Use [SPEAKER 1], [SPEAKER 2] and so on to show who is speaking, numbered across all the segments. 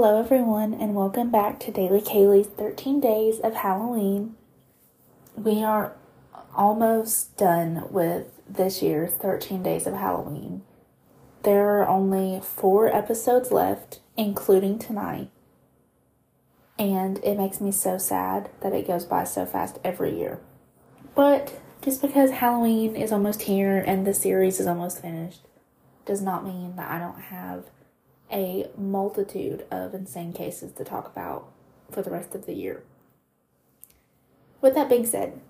[SPEAKER 1] Hello, everyone, and welcome back to Daily Kaylee's 13 Days of Halloween. We are almost done with this year's 13 Days of Halloween. There are only four episodes left, including tonight, and it makes me so sad that it goes by so fast every year. But just because Halloween is almost here and the series is almost finished does not mean that I don't have a multitude of insane cases to talk about for the rest of the year. With that being said,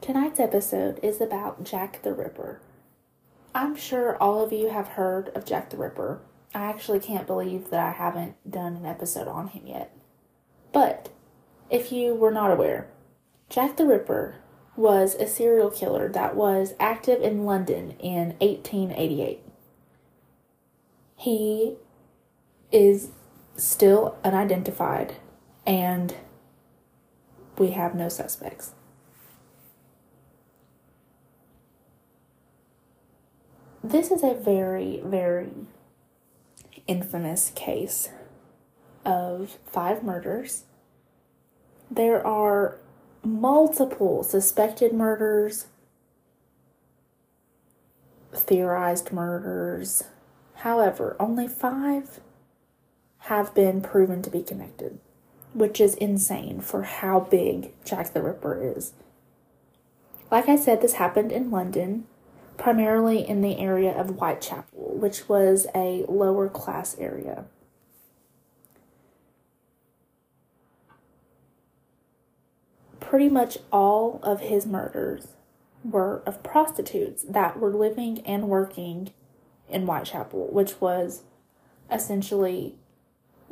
[SPEAKER 1] tonight's episode is about Jack the Ripper. I'm sure all of you have heard of Jack the Ripper. I actually can't believe that I haven't done an episode on him yet. But if you were not aware, Jack the Ripper was a serial killer that was active in London in 1888. He is still unidentified and we have no suspects. This is a very, very infamous case of five murders. There are multiple suspected murders, theorized murders. However, only five have been proven to be connected, which is insane for how big Jack the Ripper is. Like I said, this happened in London, primarily in the area of Whitechapel, which was a lower class area. Pretty much all of his murders were of prostitutes that were living and working in Whitechapel, which was essentially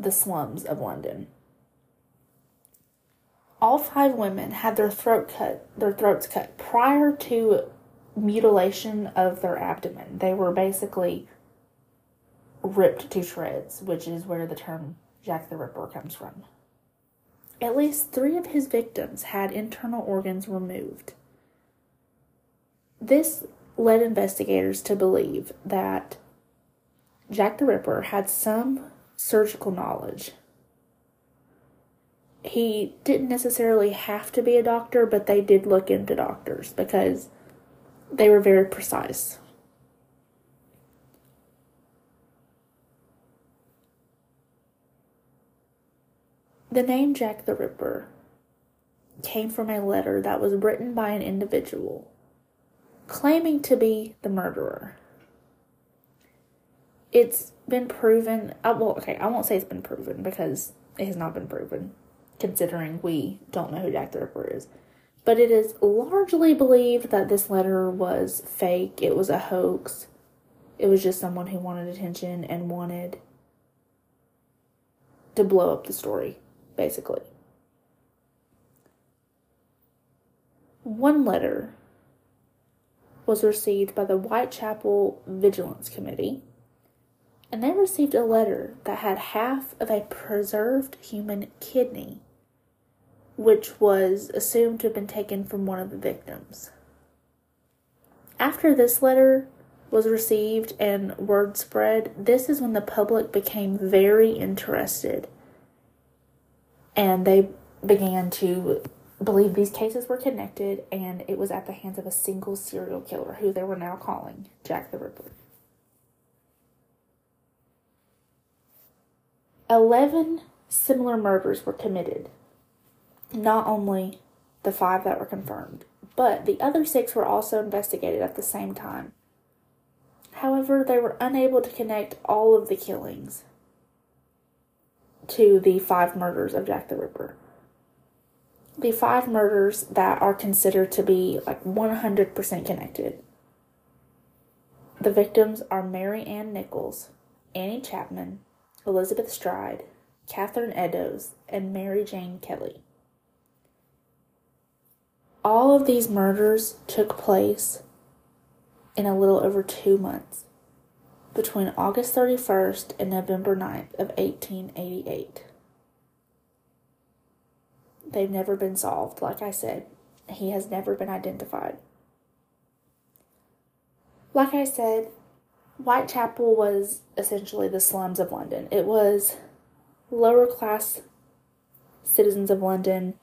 [SPEAKER 1] the slums of London. All five women had their throat cut, their throats cut prior to mutilation of their abdomen. They were basically ripped to shreds, which is where the term Jack the Ripper comes from. At least three of his victims had internal organs removed. This led investigators to believe that Jack the Ripper had some surgical knowledge. He didn't necessarily have to be a doctor, but they did look into doctors because they were very precise. The name Jack the Ripper came from a letter that was written by an individual claiming to be the murderer it's been proven. Uh, well, okay, I won't say it's been proven because it has not been proven, considering we don't know who Jack the Ripper is. But it is largely believed that this letter was fake. It was a hoax. It was just someone who wanted attention and wanted to blow up the story, basically. One letter was received by the Whitechapel Vigilance Committee and they received a letter that had half of a preserved human kidney, which was assumed to have been taken from one of the victims. After this letter was received and word spread, this is when the public became very interested and they began to believe these cases were connected and it was at the hands of a single serial killer who they were now calling Jack the Ripper. 11 similar murders were committed. Not only the five that were confirmed, but the other six were also investigated at the same time. However, they were unable to connect all of the killings to the five murders of Jack the Ripper. The five murders that are considered to be like 100% connected. The victims are Mary Ann Nichols, Annie Chapman, Elizabeth Stride, Catherine Eddowes, and Mary Jane Kelly. All of these murders took place in a little over two months, between August 31st and November 9th of 1888. They've never been solved, like I said. He has never been identified. Like I said, Whitechapel was essentially the slums of London. It was lower class citizens of London,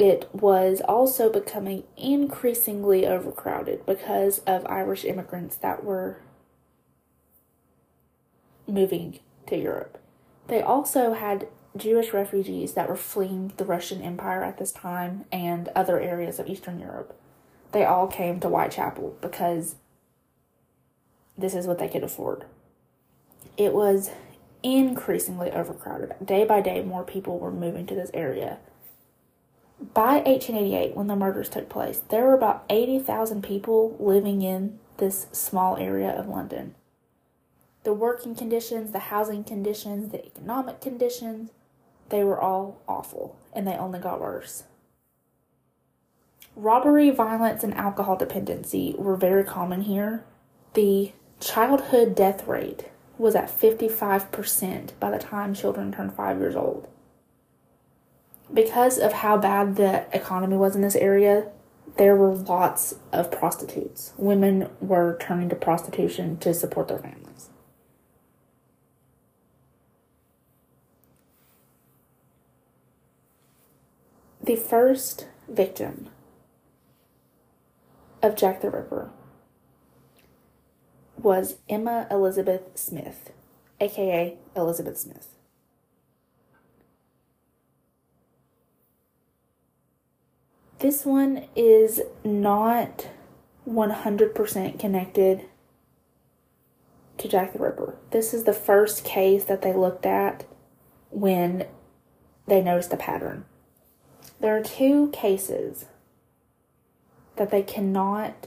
[SPEAKER 1] it was also becoming increasingly overcrowded because of Irish immigrants that were moving to Europe. They also had Jewish refugees that were fleeing the Russian Empire at this time and other areas of Eastern Europe. They all came to Whitechapel because this is what they could afford. It was increasingly overcrowded. Day by day, more people were moving to this area. By 1888, when the murders took place, there were about 80,000 people living in this small area of London. The working conditions, the housing conditions, the economic conditions, they were all awful and they only got worse. Robbery, violence, and alcohol dependency were very common here. The childhood death rate was at 55% by the time children turned five years old. Because of how bad the economy was in this area, there were lots of prostitutes. Women were turning to prostitution to support their families. The first victim of Jack the Ripper was Emma Elizabeth Smith, aka Elizabeth Smith. This one is not 100% connected to Jack the Ripper. This is the first case that they looked at when they noticed a pattern. There are two cases that they cannot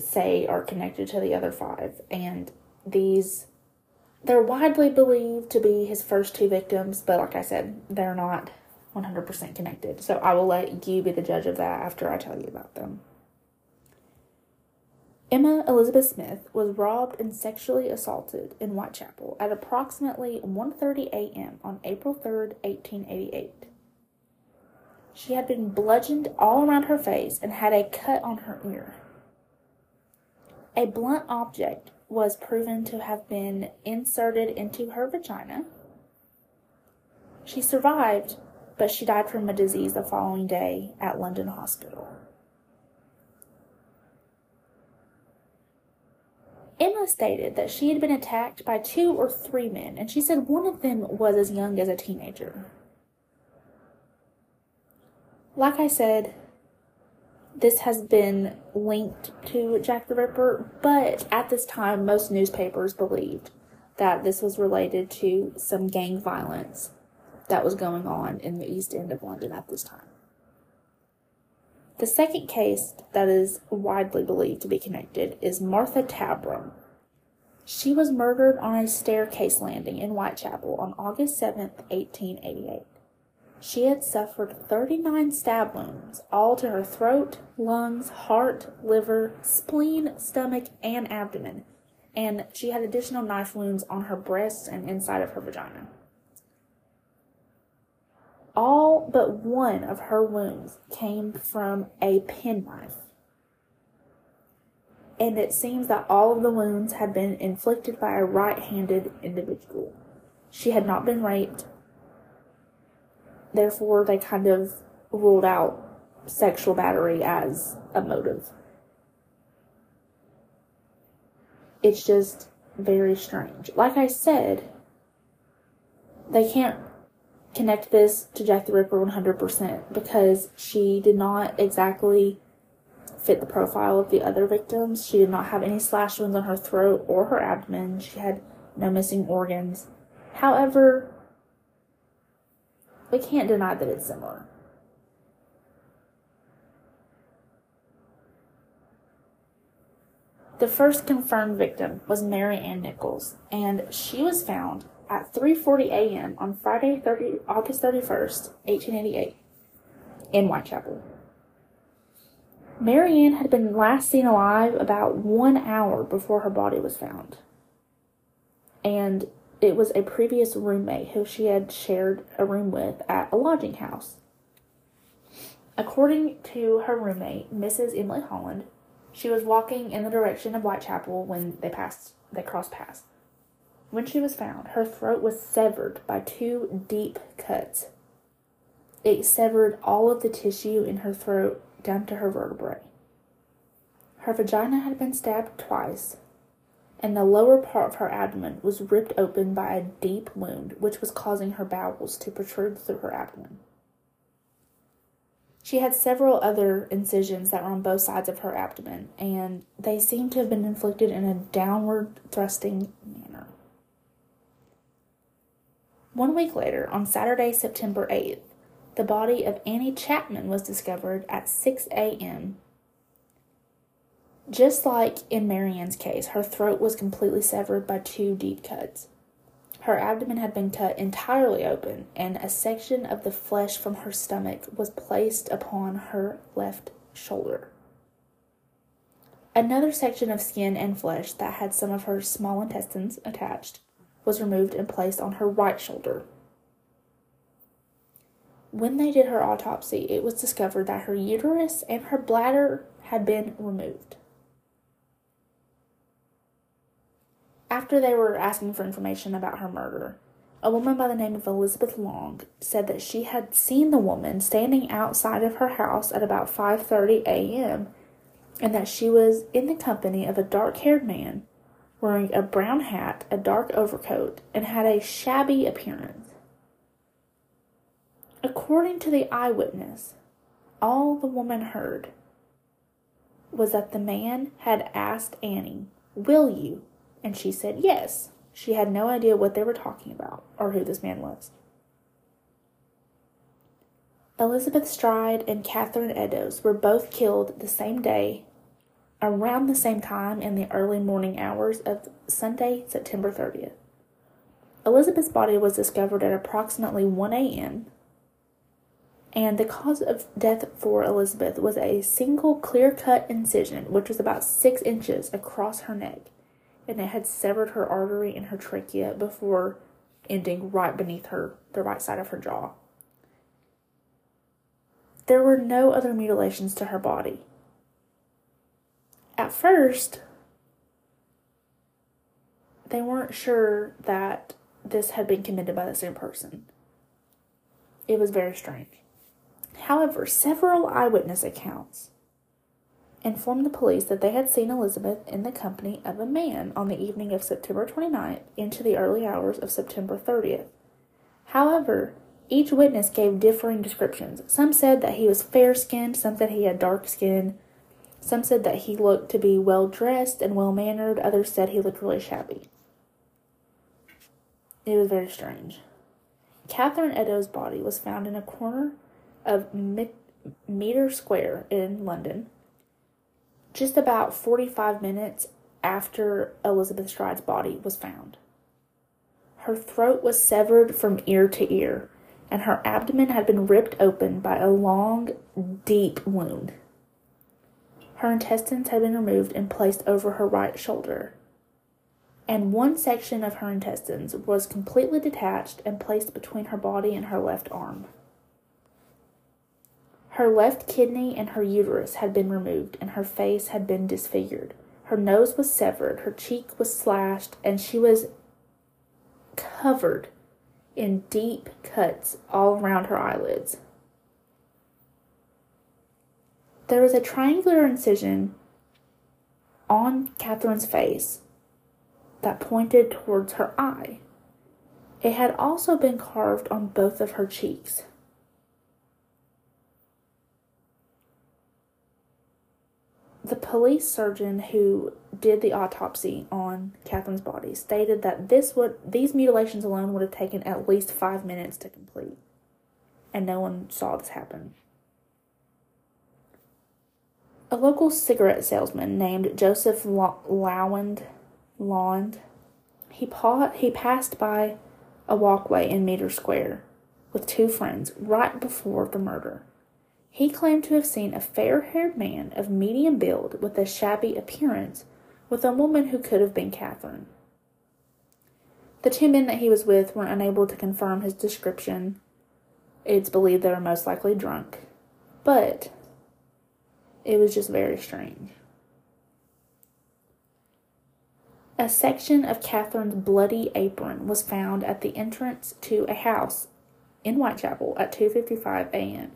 [SPEAKER 1] say are connected to the other five. And these, they're widely believed to be his first two victims, but like I said, they're not 100% connected. So I will let you be the judge of that after I tell you about them. Emma Elizabeth Smith was robbed and sexually assaulted in Whitechapel at approximately 1:30 a.m. on April 3rd, 1888. She had been bludgeoned all around her face and had a cut on her ear. A blunt object was proven to have been inserted into her vagina. She survived, but she died from a disease the following day at London Hospital. Emma stated that she had been attacked by two or three men, and she said one of them was as young as a teenager. Like I said, this has been linked to Jack the Ripper, but at this time, most newspapers believed that this was related to some gang violence that was going on in the East End of London at this time. The second case that is widely believed to be connected is Martha Tabram. She was murdered on a staircase landing in Whitechapel on August 7th, 1888. She had suffered 39 stab wounds, all to her throat, lungs, heart, liver, spleen, stomach, and abdomen, and she had additional knife wounds on her breasts and inside of her vagina. All but one of her wounds came from a penknife. And it seems that all of the wounds had been inflicted by a right handed individual. She had not been raped, Therefore, they kind of ruled out sexual battery as a motive. It's just very strange. Like I said, they can't connect this to Jack the Ripper 100% because she did not exactly fit the profile of the other victims. She did not have any slash wounds on her throat or her abdomen. She had no missing organs. However, we can't deny that it's similar. The first confirmed victim was Mary Ann Nichols, and she was found at 3:40 a.m. on Friday, 30, August 31st, 1888, in Whitechapel. Mary Ann had been last seen alive about one hour before her body was found, and it was a previous roommate who she had shared a room with at a lodging house. According to her roommate, Mrs. Emily Holland, she was walking in the direction of Whitechapel when they passed they crossed paths. When she was found, her throat was severed by two deep cuts. It severed all of the tissue in her throat down to her vertebrae. Her vagina had been stabbed twice, and the lower part of her abdomen was ripped open by a deep wound, which was causing her bowels to protrude through her abdomen. She had several other incisions that were on both sides of her abdomen, and they seemed to have been inflicted in a downward thrusting manner. One week later, on Saturday, September 8th, the body of Annie Chapman was discovered at 6 a.m. Just like in Mary Ann's case, her throat was completely severed by two deep cuts. Her abdomen had been cut entirely open, and a section of the flesh from her stomach was placed upon her left shoulder. Another section of skin and flesh that had some of her small intestines attached was removed and placed on her right shoulder. When they did her autopsy, it was discovered that her uterus and her bladder had been removed. After they were asking for information about her murder, a woman by the name of Elizabeth Long said that she had seen the woman standing outside of her house at about 5:30 a.m. and that she was in the company of a dark-haired man wearing a brown hat, a dark overcoat, and had a shabby appearance. According to the eyewitness, all the woman heard was that the man had asked Annie, Will you? And she said yes. She had no idea what they were talking about or who this man was. Elizabeth Stride and Catherine Eddowes were both killed the same day, around the same time in the early morning hours of Sunday, September 30th. Elizabeth's body was discovered at approximately 1 a.m and the cause of death for Elizabeth was a single clear cut incision, which was about six inches across her neck, and it had severed her artery in her trachea before ending right beneath her, the right side of her jaw. There were no other mutilations to her body. At first, they weren't sure that this had been committed by the same person. It was very strange. However, several eyewitness accounts informed the police that they had seen Elizabeth in the company of a man on the evening of September 29th into the early hours of September 30th. However, each witness gave differing descriptions. Some said that he was fair skinned, some said he had dark skin, some said that he looked to be well dressed and well mannered, others said he looked really shabby. It was very strange. Catherine Eddowes' body was found in a corner of Mitre Square in London, just about 45 minutes after Elizabeth Stride's body was found. Her throat was severed from ear to ear, and her abdomen had been ripped open by a long, deep wound. Her intestines had been removed and placed over her right shoulder, and one section of her intestines was completely detached and placed between her body and her left arm. Her left kidney and her uterus had been removed, and her face had been disfigured. Her nose was severed, her cheek was slashed, and she was covered in deep cuts all around her eyelids. There was a triangular incision on Catherine's face that pointed towards her eye. It had also been carved on both of her cheeks. The police surgeon who did the autopsy on Catherine's body stated that this would these mutilations alone would have taken at least five minutes to complete, and no one saw this happen. A local cigarette salesman named Joseph Lawende, he, pa- he passed by a walkway in Mitre Square with two friends right before the murder. He claimed to have seen a fair haired man of medium build with a shabby appearance with a woman who could have been Catherine. The two men that he was with were unable to confirm his description. It's believed they were most likely drunk, but it was just very strange. A section of Catherine's bloody apron was found at the entrance to a house in Whitechapel at 2:55 a.m.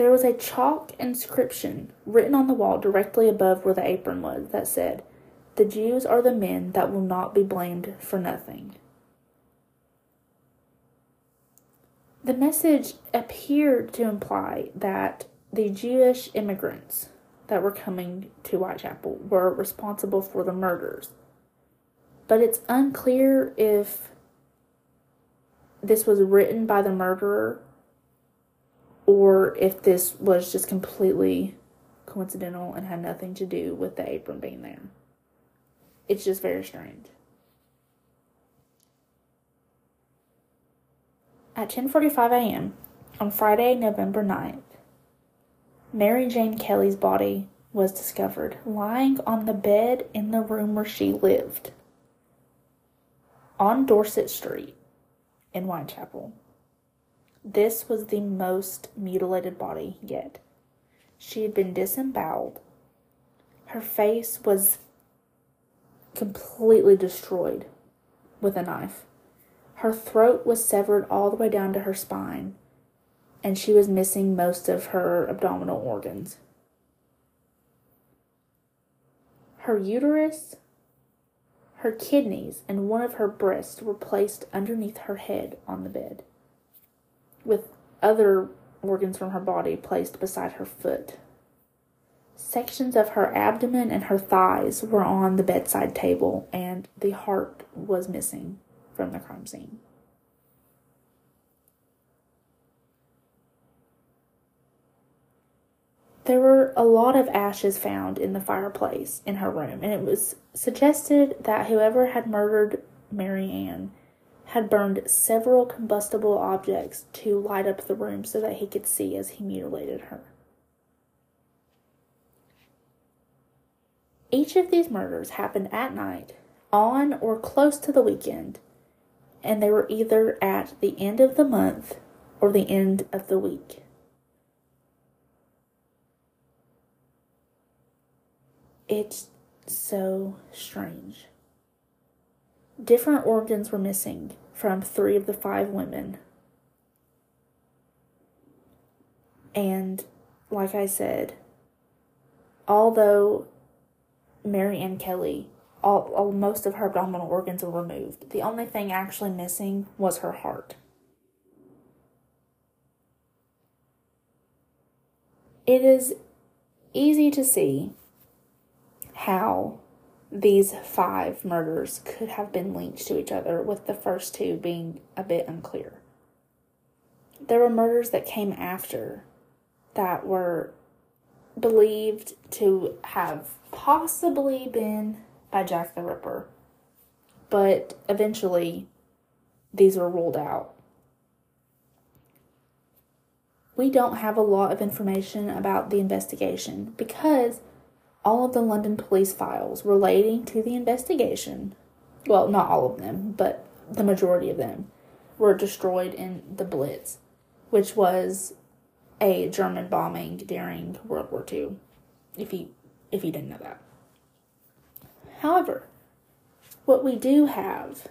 [SPEAKER 1] There was a chalk inscription written on the wall directly above where the apron was that said, "The Jews are the men that will not be blamed for nothing." The message appeared to imply that the Jewish immigrants that were coming to Whitechapel were responsible for the murders. But it's unclear if this was written by the murderer or if this was just completely coincidental and had nothing to do with the apron being there. It's just very strange. At 10:45 a.m. on Friday, November 9th, Mary Jane Kelly's body was discovered lying on the bed in the room where she lived on Dorset Street in Whitechapel. This was the most mutilated body yet. She had been disemboweled. Her face was completely destroyed with a knife. Her throat was severed all the way down to her spine, and she was missing most of her abdominal organs. Her uterus, her kidneys, and one of her breasts were placed underneath her head on the bed, with other organs from her body placed beside her foot. Sections of her abdomen and her thighs were on the bedside table, and the heart was missing from the crime scene. There were a lot of ashes found in the fireplace in her room, and it was suggested that whoever had murdered Mary Ann had burned several combustible objects to light up the room so that he could see as he mutilated her. Each of these murders happened at night, on or close to the weekend, and they were either at the end of the month or the end of the week. It's so strange. Different organs were missing from three of the five women. And like I said, although Mary Ann Kelly, all, all, most of her abdominal organs were removed, the only thing actually missing was her heart. It is easy to see how these five murders could have been linked to each other, with the first two being a bit unclear. There were murders that came after that were believed to have possibly been by Jack the Ripper, but eventually these were ruled out. We don't have a lot of information about the investigation because all of the London police files relating to the investigation, well, not all of them, but the majority of them, were destroyed in the Blitz, which was a German bombing during World War II, if you if you didn't know that. However, what we do have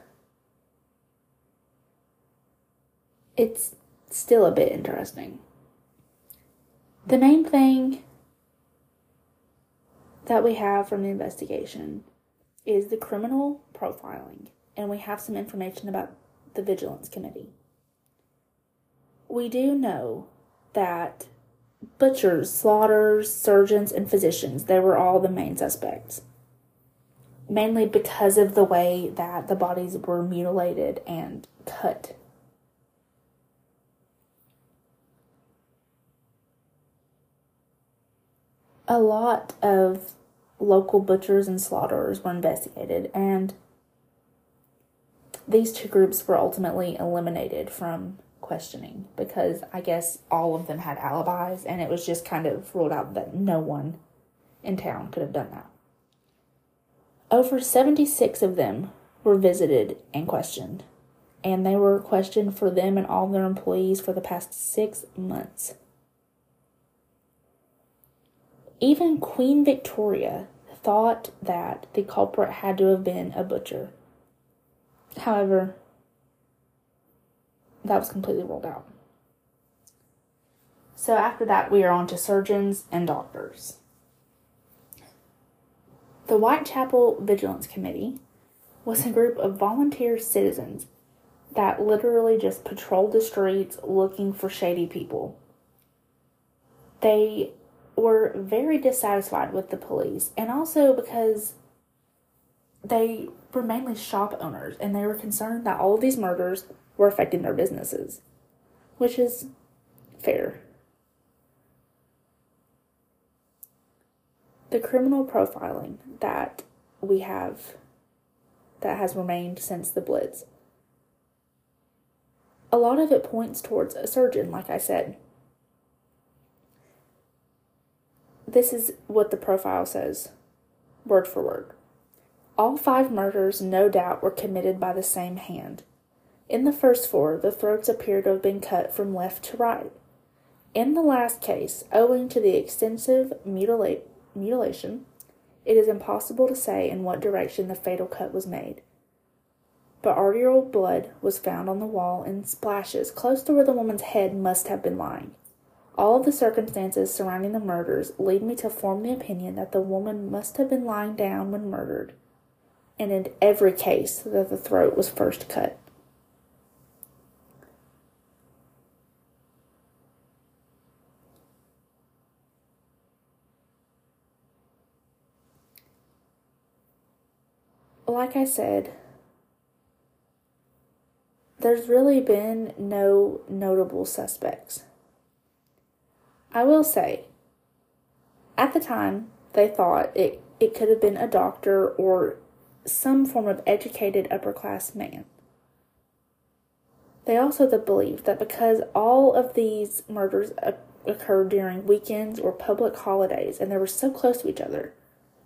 [SPEAKER 1] it's still a bit interesting. The main thing that we have from the investigation is the criminal profiling, and we have some information about the Vigilance Committee. We do know that butchers, slaughters, surgeons, and physicians, they were all the main suspects. Mainly because of the way that the bodies were mutilated and cut. A lot of local butchers and slaughterers were investigated, and these two groups were ultimately eliminated from questioning because I guess all of them had alibis, and it was just kind of ruled out that no one in town could have done that. Over 76 of them were visited and questioned, and they were questioned for them and all their employees for the past six months. Even Queen Victoria, thought that the culprit had to have been a butcher. However, that was completely ruled out. So after that, we are on to surgeons and doctors. The Whitechapel Vigilance Committee was a group of volunteer citizens that literally just patrolled the streets looking for shady people. They were very dissatisfied with the police, and also because they were mainly shop owners and they were concerned that all these murders were affecting their businesses, which is fair. The criminal profiling that we have that has remained since the Blitz. A lot of it points towards a surgeon, like I said. This is what the profile says, word for word. All five murders, no doubt, were committed by the same hand. In the first four, the throats appear to have been cut from left to right. In the last case, owing to the extensive mutila- mutilation, it is impossible to say in what direction the fatal cut was made. But arterial blood was found on the wall in splashes close to where the woman's head must have been lying. All the circumstances surrounding the murders lead me to form the opinion that the woman must have been lying down when murdered, and in every case that the throat was first cut. Like I said, there's really been no notable suspects. I will say, at the time, they thought it, it could have been a doctor or some form of educated upper class man. They also believed that because all of these murders occurred during weekends or public holidays and they were so close to each other,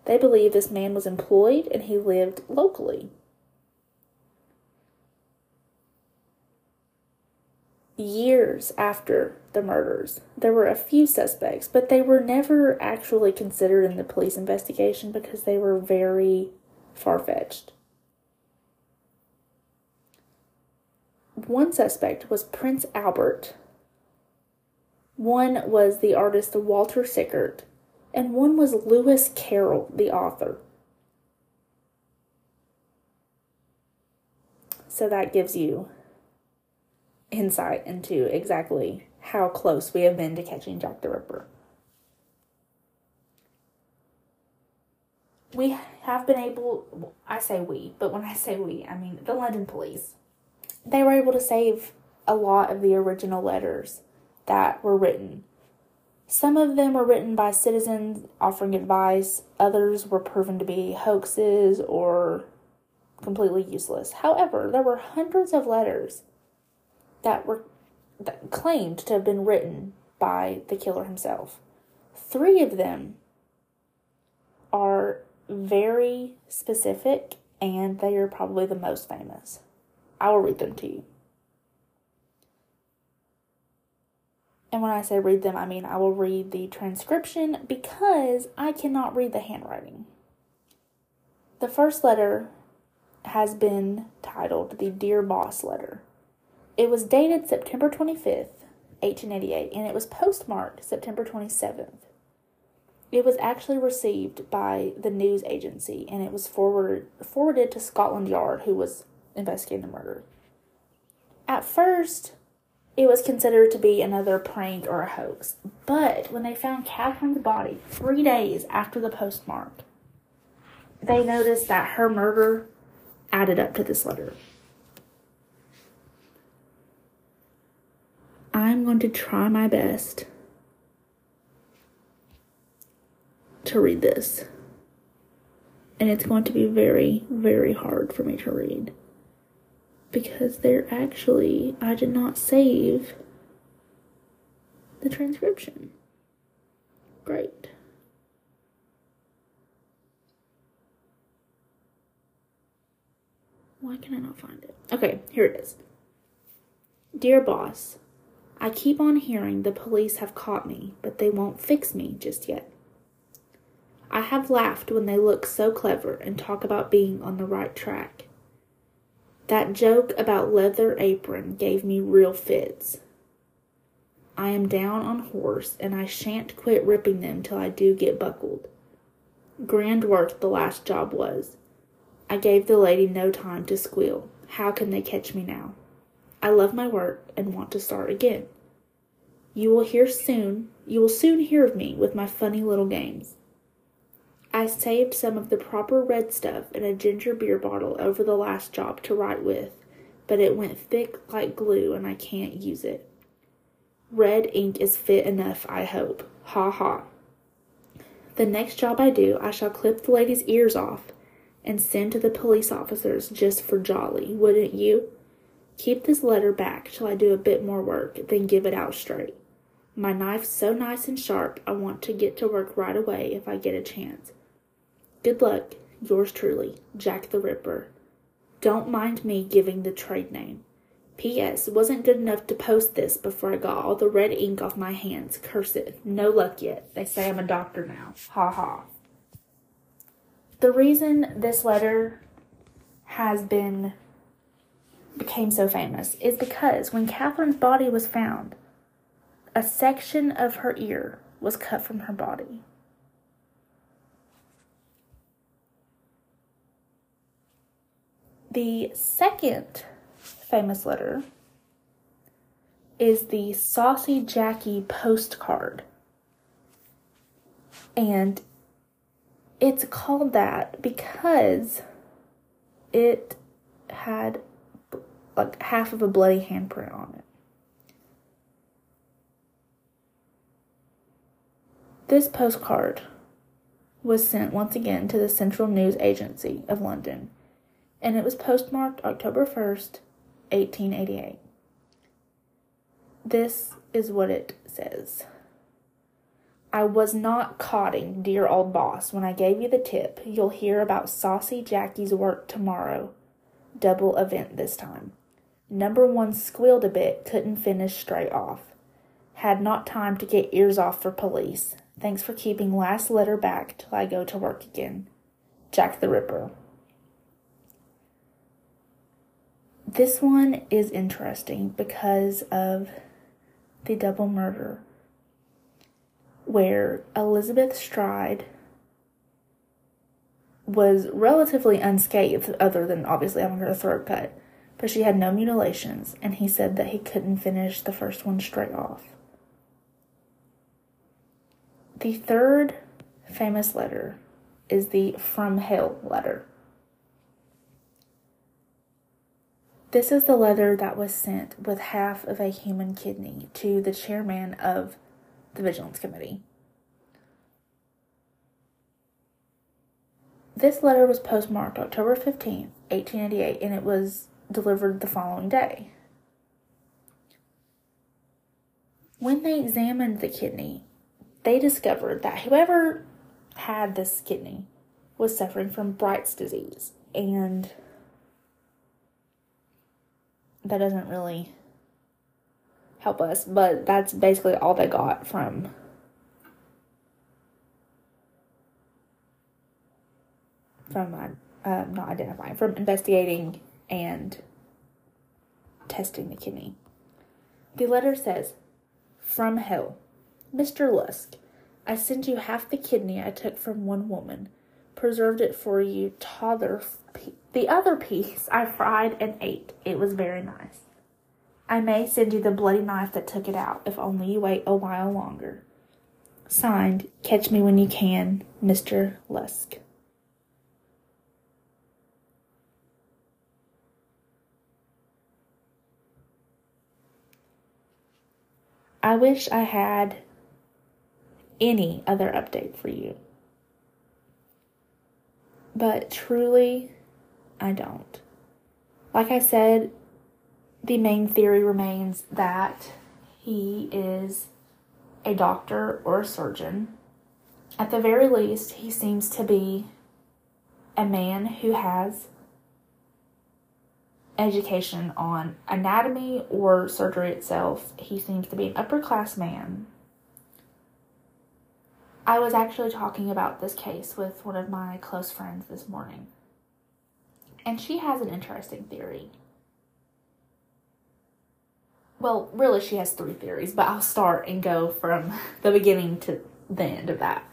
[SPEAKER 1] they believed this man was employed and he lived locally. Years after the murders. There were a few suspects, but they were never actually considered in the police investigation because they were very far fetched. One suspect was Prince Albert, one was the artist Walter Sickert, and one was Lewis Carroll, the author. So that gives you insight into exactly how close we have been to catching Jack the Ripper. We have been able, I say we, but when I say we, I mean the London police. They were able to save a lot of the original letters that were written. Some of them were written by citizens offering advice, others were proven to be hoaxes or completely useless. However, there were hundreds of letters that were that claimed to have been written by the killer himself. Three of them are very specific and they are probably the most famous. I will read them to you. And when I say read them, I mean I will read the transcription because I cannot read the handwriting. The first letter has been titled the Dear Boss letter. It was dated September 25th, 1888, and it was postmarked September 27th. It was actually received by the news agency and it was forwarded forwarded to Scotland Yard, who was investigating the murder. At first, it was considered to be another prank or a hoax, but when they found Catherine's body three days after the postmark, they noticed that her murder added up to this letter. I'm going to try my best to read this. And it's going to be very, very hard for me to read. Because there actually, I did not save the transcription. Great. Why can I not find it? Okay, here it is. Dear boss, I keep on hearing the police have caught me, but they won't fix me just yet. I have laughed when they look so clever and talk about being on the right track. That joke about leather apron gave me real fits. I am down on horse, and I shan't quit ripping them till I do get buckled. Grand work the last job was. I gave the lady no time to squeal. How can they catch me now? I love my work and want to start again. You will hear soon, you will soon hear of me with my funny little games. I saved some of the proper red stuff in a ginger beer bottle over the last job to write with, but it went thick like glue and I can't use it. Red ink is fit enough, I hope. Ha ha. The next job I do, I shall clip the lady's ears off and send to the police officers just for jolly, wouldn't you? Keep this letter back till I do a bit more work, then give it out straight. My knife's so nice and sharp, I want to get to work right away if I get a chance. Good luck, yours truly, Jack the Ripper. Don't mind me giving the trade name. P.S. Wasn't good enough to post this before I got all the red ink off my hands. Curse it. No luck yet. They say I'm a doctor now. Ha ha. The reason this letter has been became so famous is because when Catherine's body was found, a section of her ear was cut from her body. The second famous letter is the Saucy Jackie postcard. And it's called that because it had like half of a bloody handprint on it. This postcard was sent once again to the Central News Agency of London, and it was postmarked October 1st, 1888. This is what it says. I was not codding, dear old boss. When I gave you the tip, you'll hear about Saucy Jackie's work tomorrow. Double event this time. Number one squealed a bit, couldn't finish straight off. Had not time to get ears off for police. Thanks for keeping last letter back till I go to work again. Jack the Ripper. This one is interesting because of the double murder where Elizabeth Stride was relatively unscathed, other than obviously having her throat cut but she had no mutilations, and he said that he couldn't finish the first one straight off. The third famous letter is the From Hell letter. This is the letter that was sent with half of a human kidney to the chairman of the Vigilance Committee. This letter was postmarked October 15, 1888, and it was delivered the following day. When they examined the kidney, they discovered that whoever had this kidney was suffering from Bright's disease, and that doesn't really help us, but that's basically all they got from from uh, not identifying from investigating and testing the kidney. The letter says, From hell. Mr. Lusk, I send you half the kidney I took from one woman, preserved it for you, t'other the other piece I fried and ate. It was very nice. I may send you the bloody knife that took it out, if only you wait a while longer. Signed, Catch Me When You Can, Mr. Lusk. I wish I had any other update for you. But truly, I don't. Like I said, the main theory remains that he is a doctor or a surgeon. At the very least, he seems to be a man who has education on anatomy or surgery itself. He seems to be an upper class man. I was actually talking about this case with one of my close friends this morning. And she has an interesting theory. Well, really, she has three theories, but I'll start and go from the beginning to the end of that.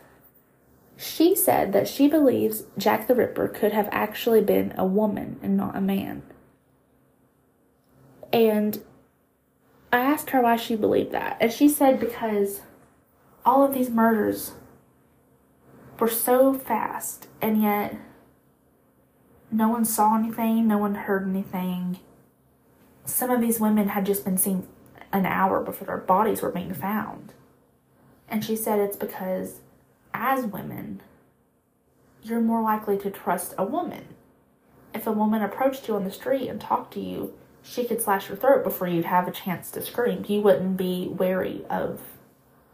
[SPEAKER 1] She said that she believes Jack the Ripper could have actually been a woman and not a man. And I asked her why she believed that. And she said because all of these murders were so fast, and yet no one saw anything, no one heard anything. Some of these women had just been seen an hour before their bodies were being found. And she said it's because as women, you're more likely to trust a woman. If a woman approached you on the street and talked to you, she could slash your throat before you'd have a chance to scream. You wouldn't be wary of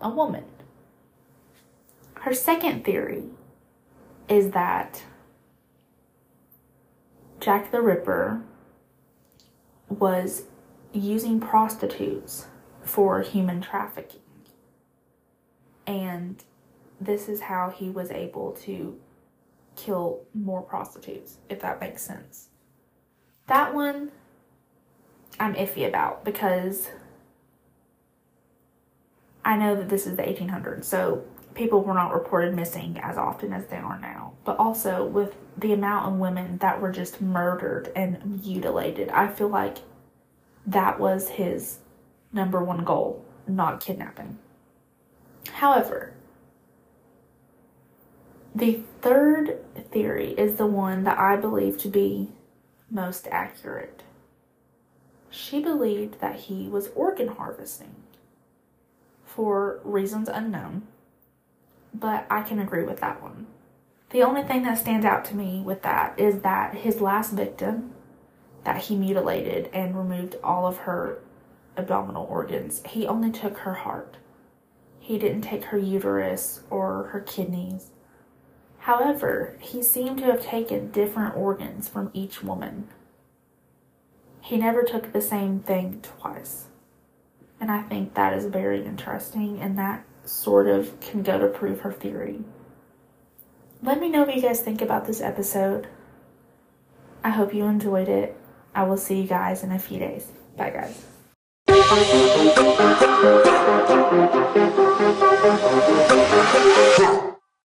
[SPEAKER 1] a woman. Her second theory is that Jack the Ripper was using prostitutes for human trafficking. And this is how he was able to kill more prostitutes, if that makes sense. That one I'm iffy about because I know that this is the 1800s, so people were not reported missing as often as they are now. But also with the amount of women that were just murdered and mutilated, I feel like that was his number one goal, not kidnapping. However, the third theory is the one that I believe to be most accurate. She believed that he was organ harvesting for reasons unknown but I can agree with that one. The only thing that stands out to me with that is that his last victim that he mutilated and removed all of her abdominal organs, he only took her heart. He didn't take her uterus or her kidneys. However, he seemed to have taken different organs from each woman. He never took the same thing twice. And I think that is very interesting and that sort of can go to prove her theory. Let me know what you guys think about this episode. I hope you enjoyed it. I will see you guys in a few days. Bye, guys.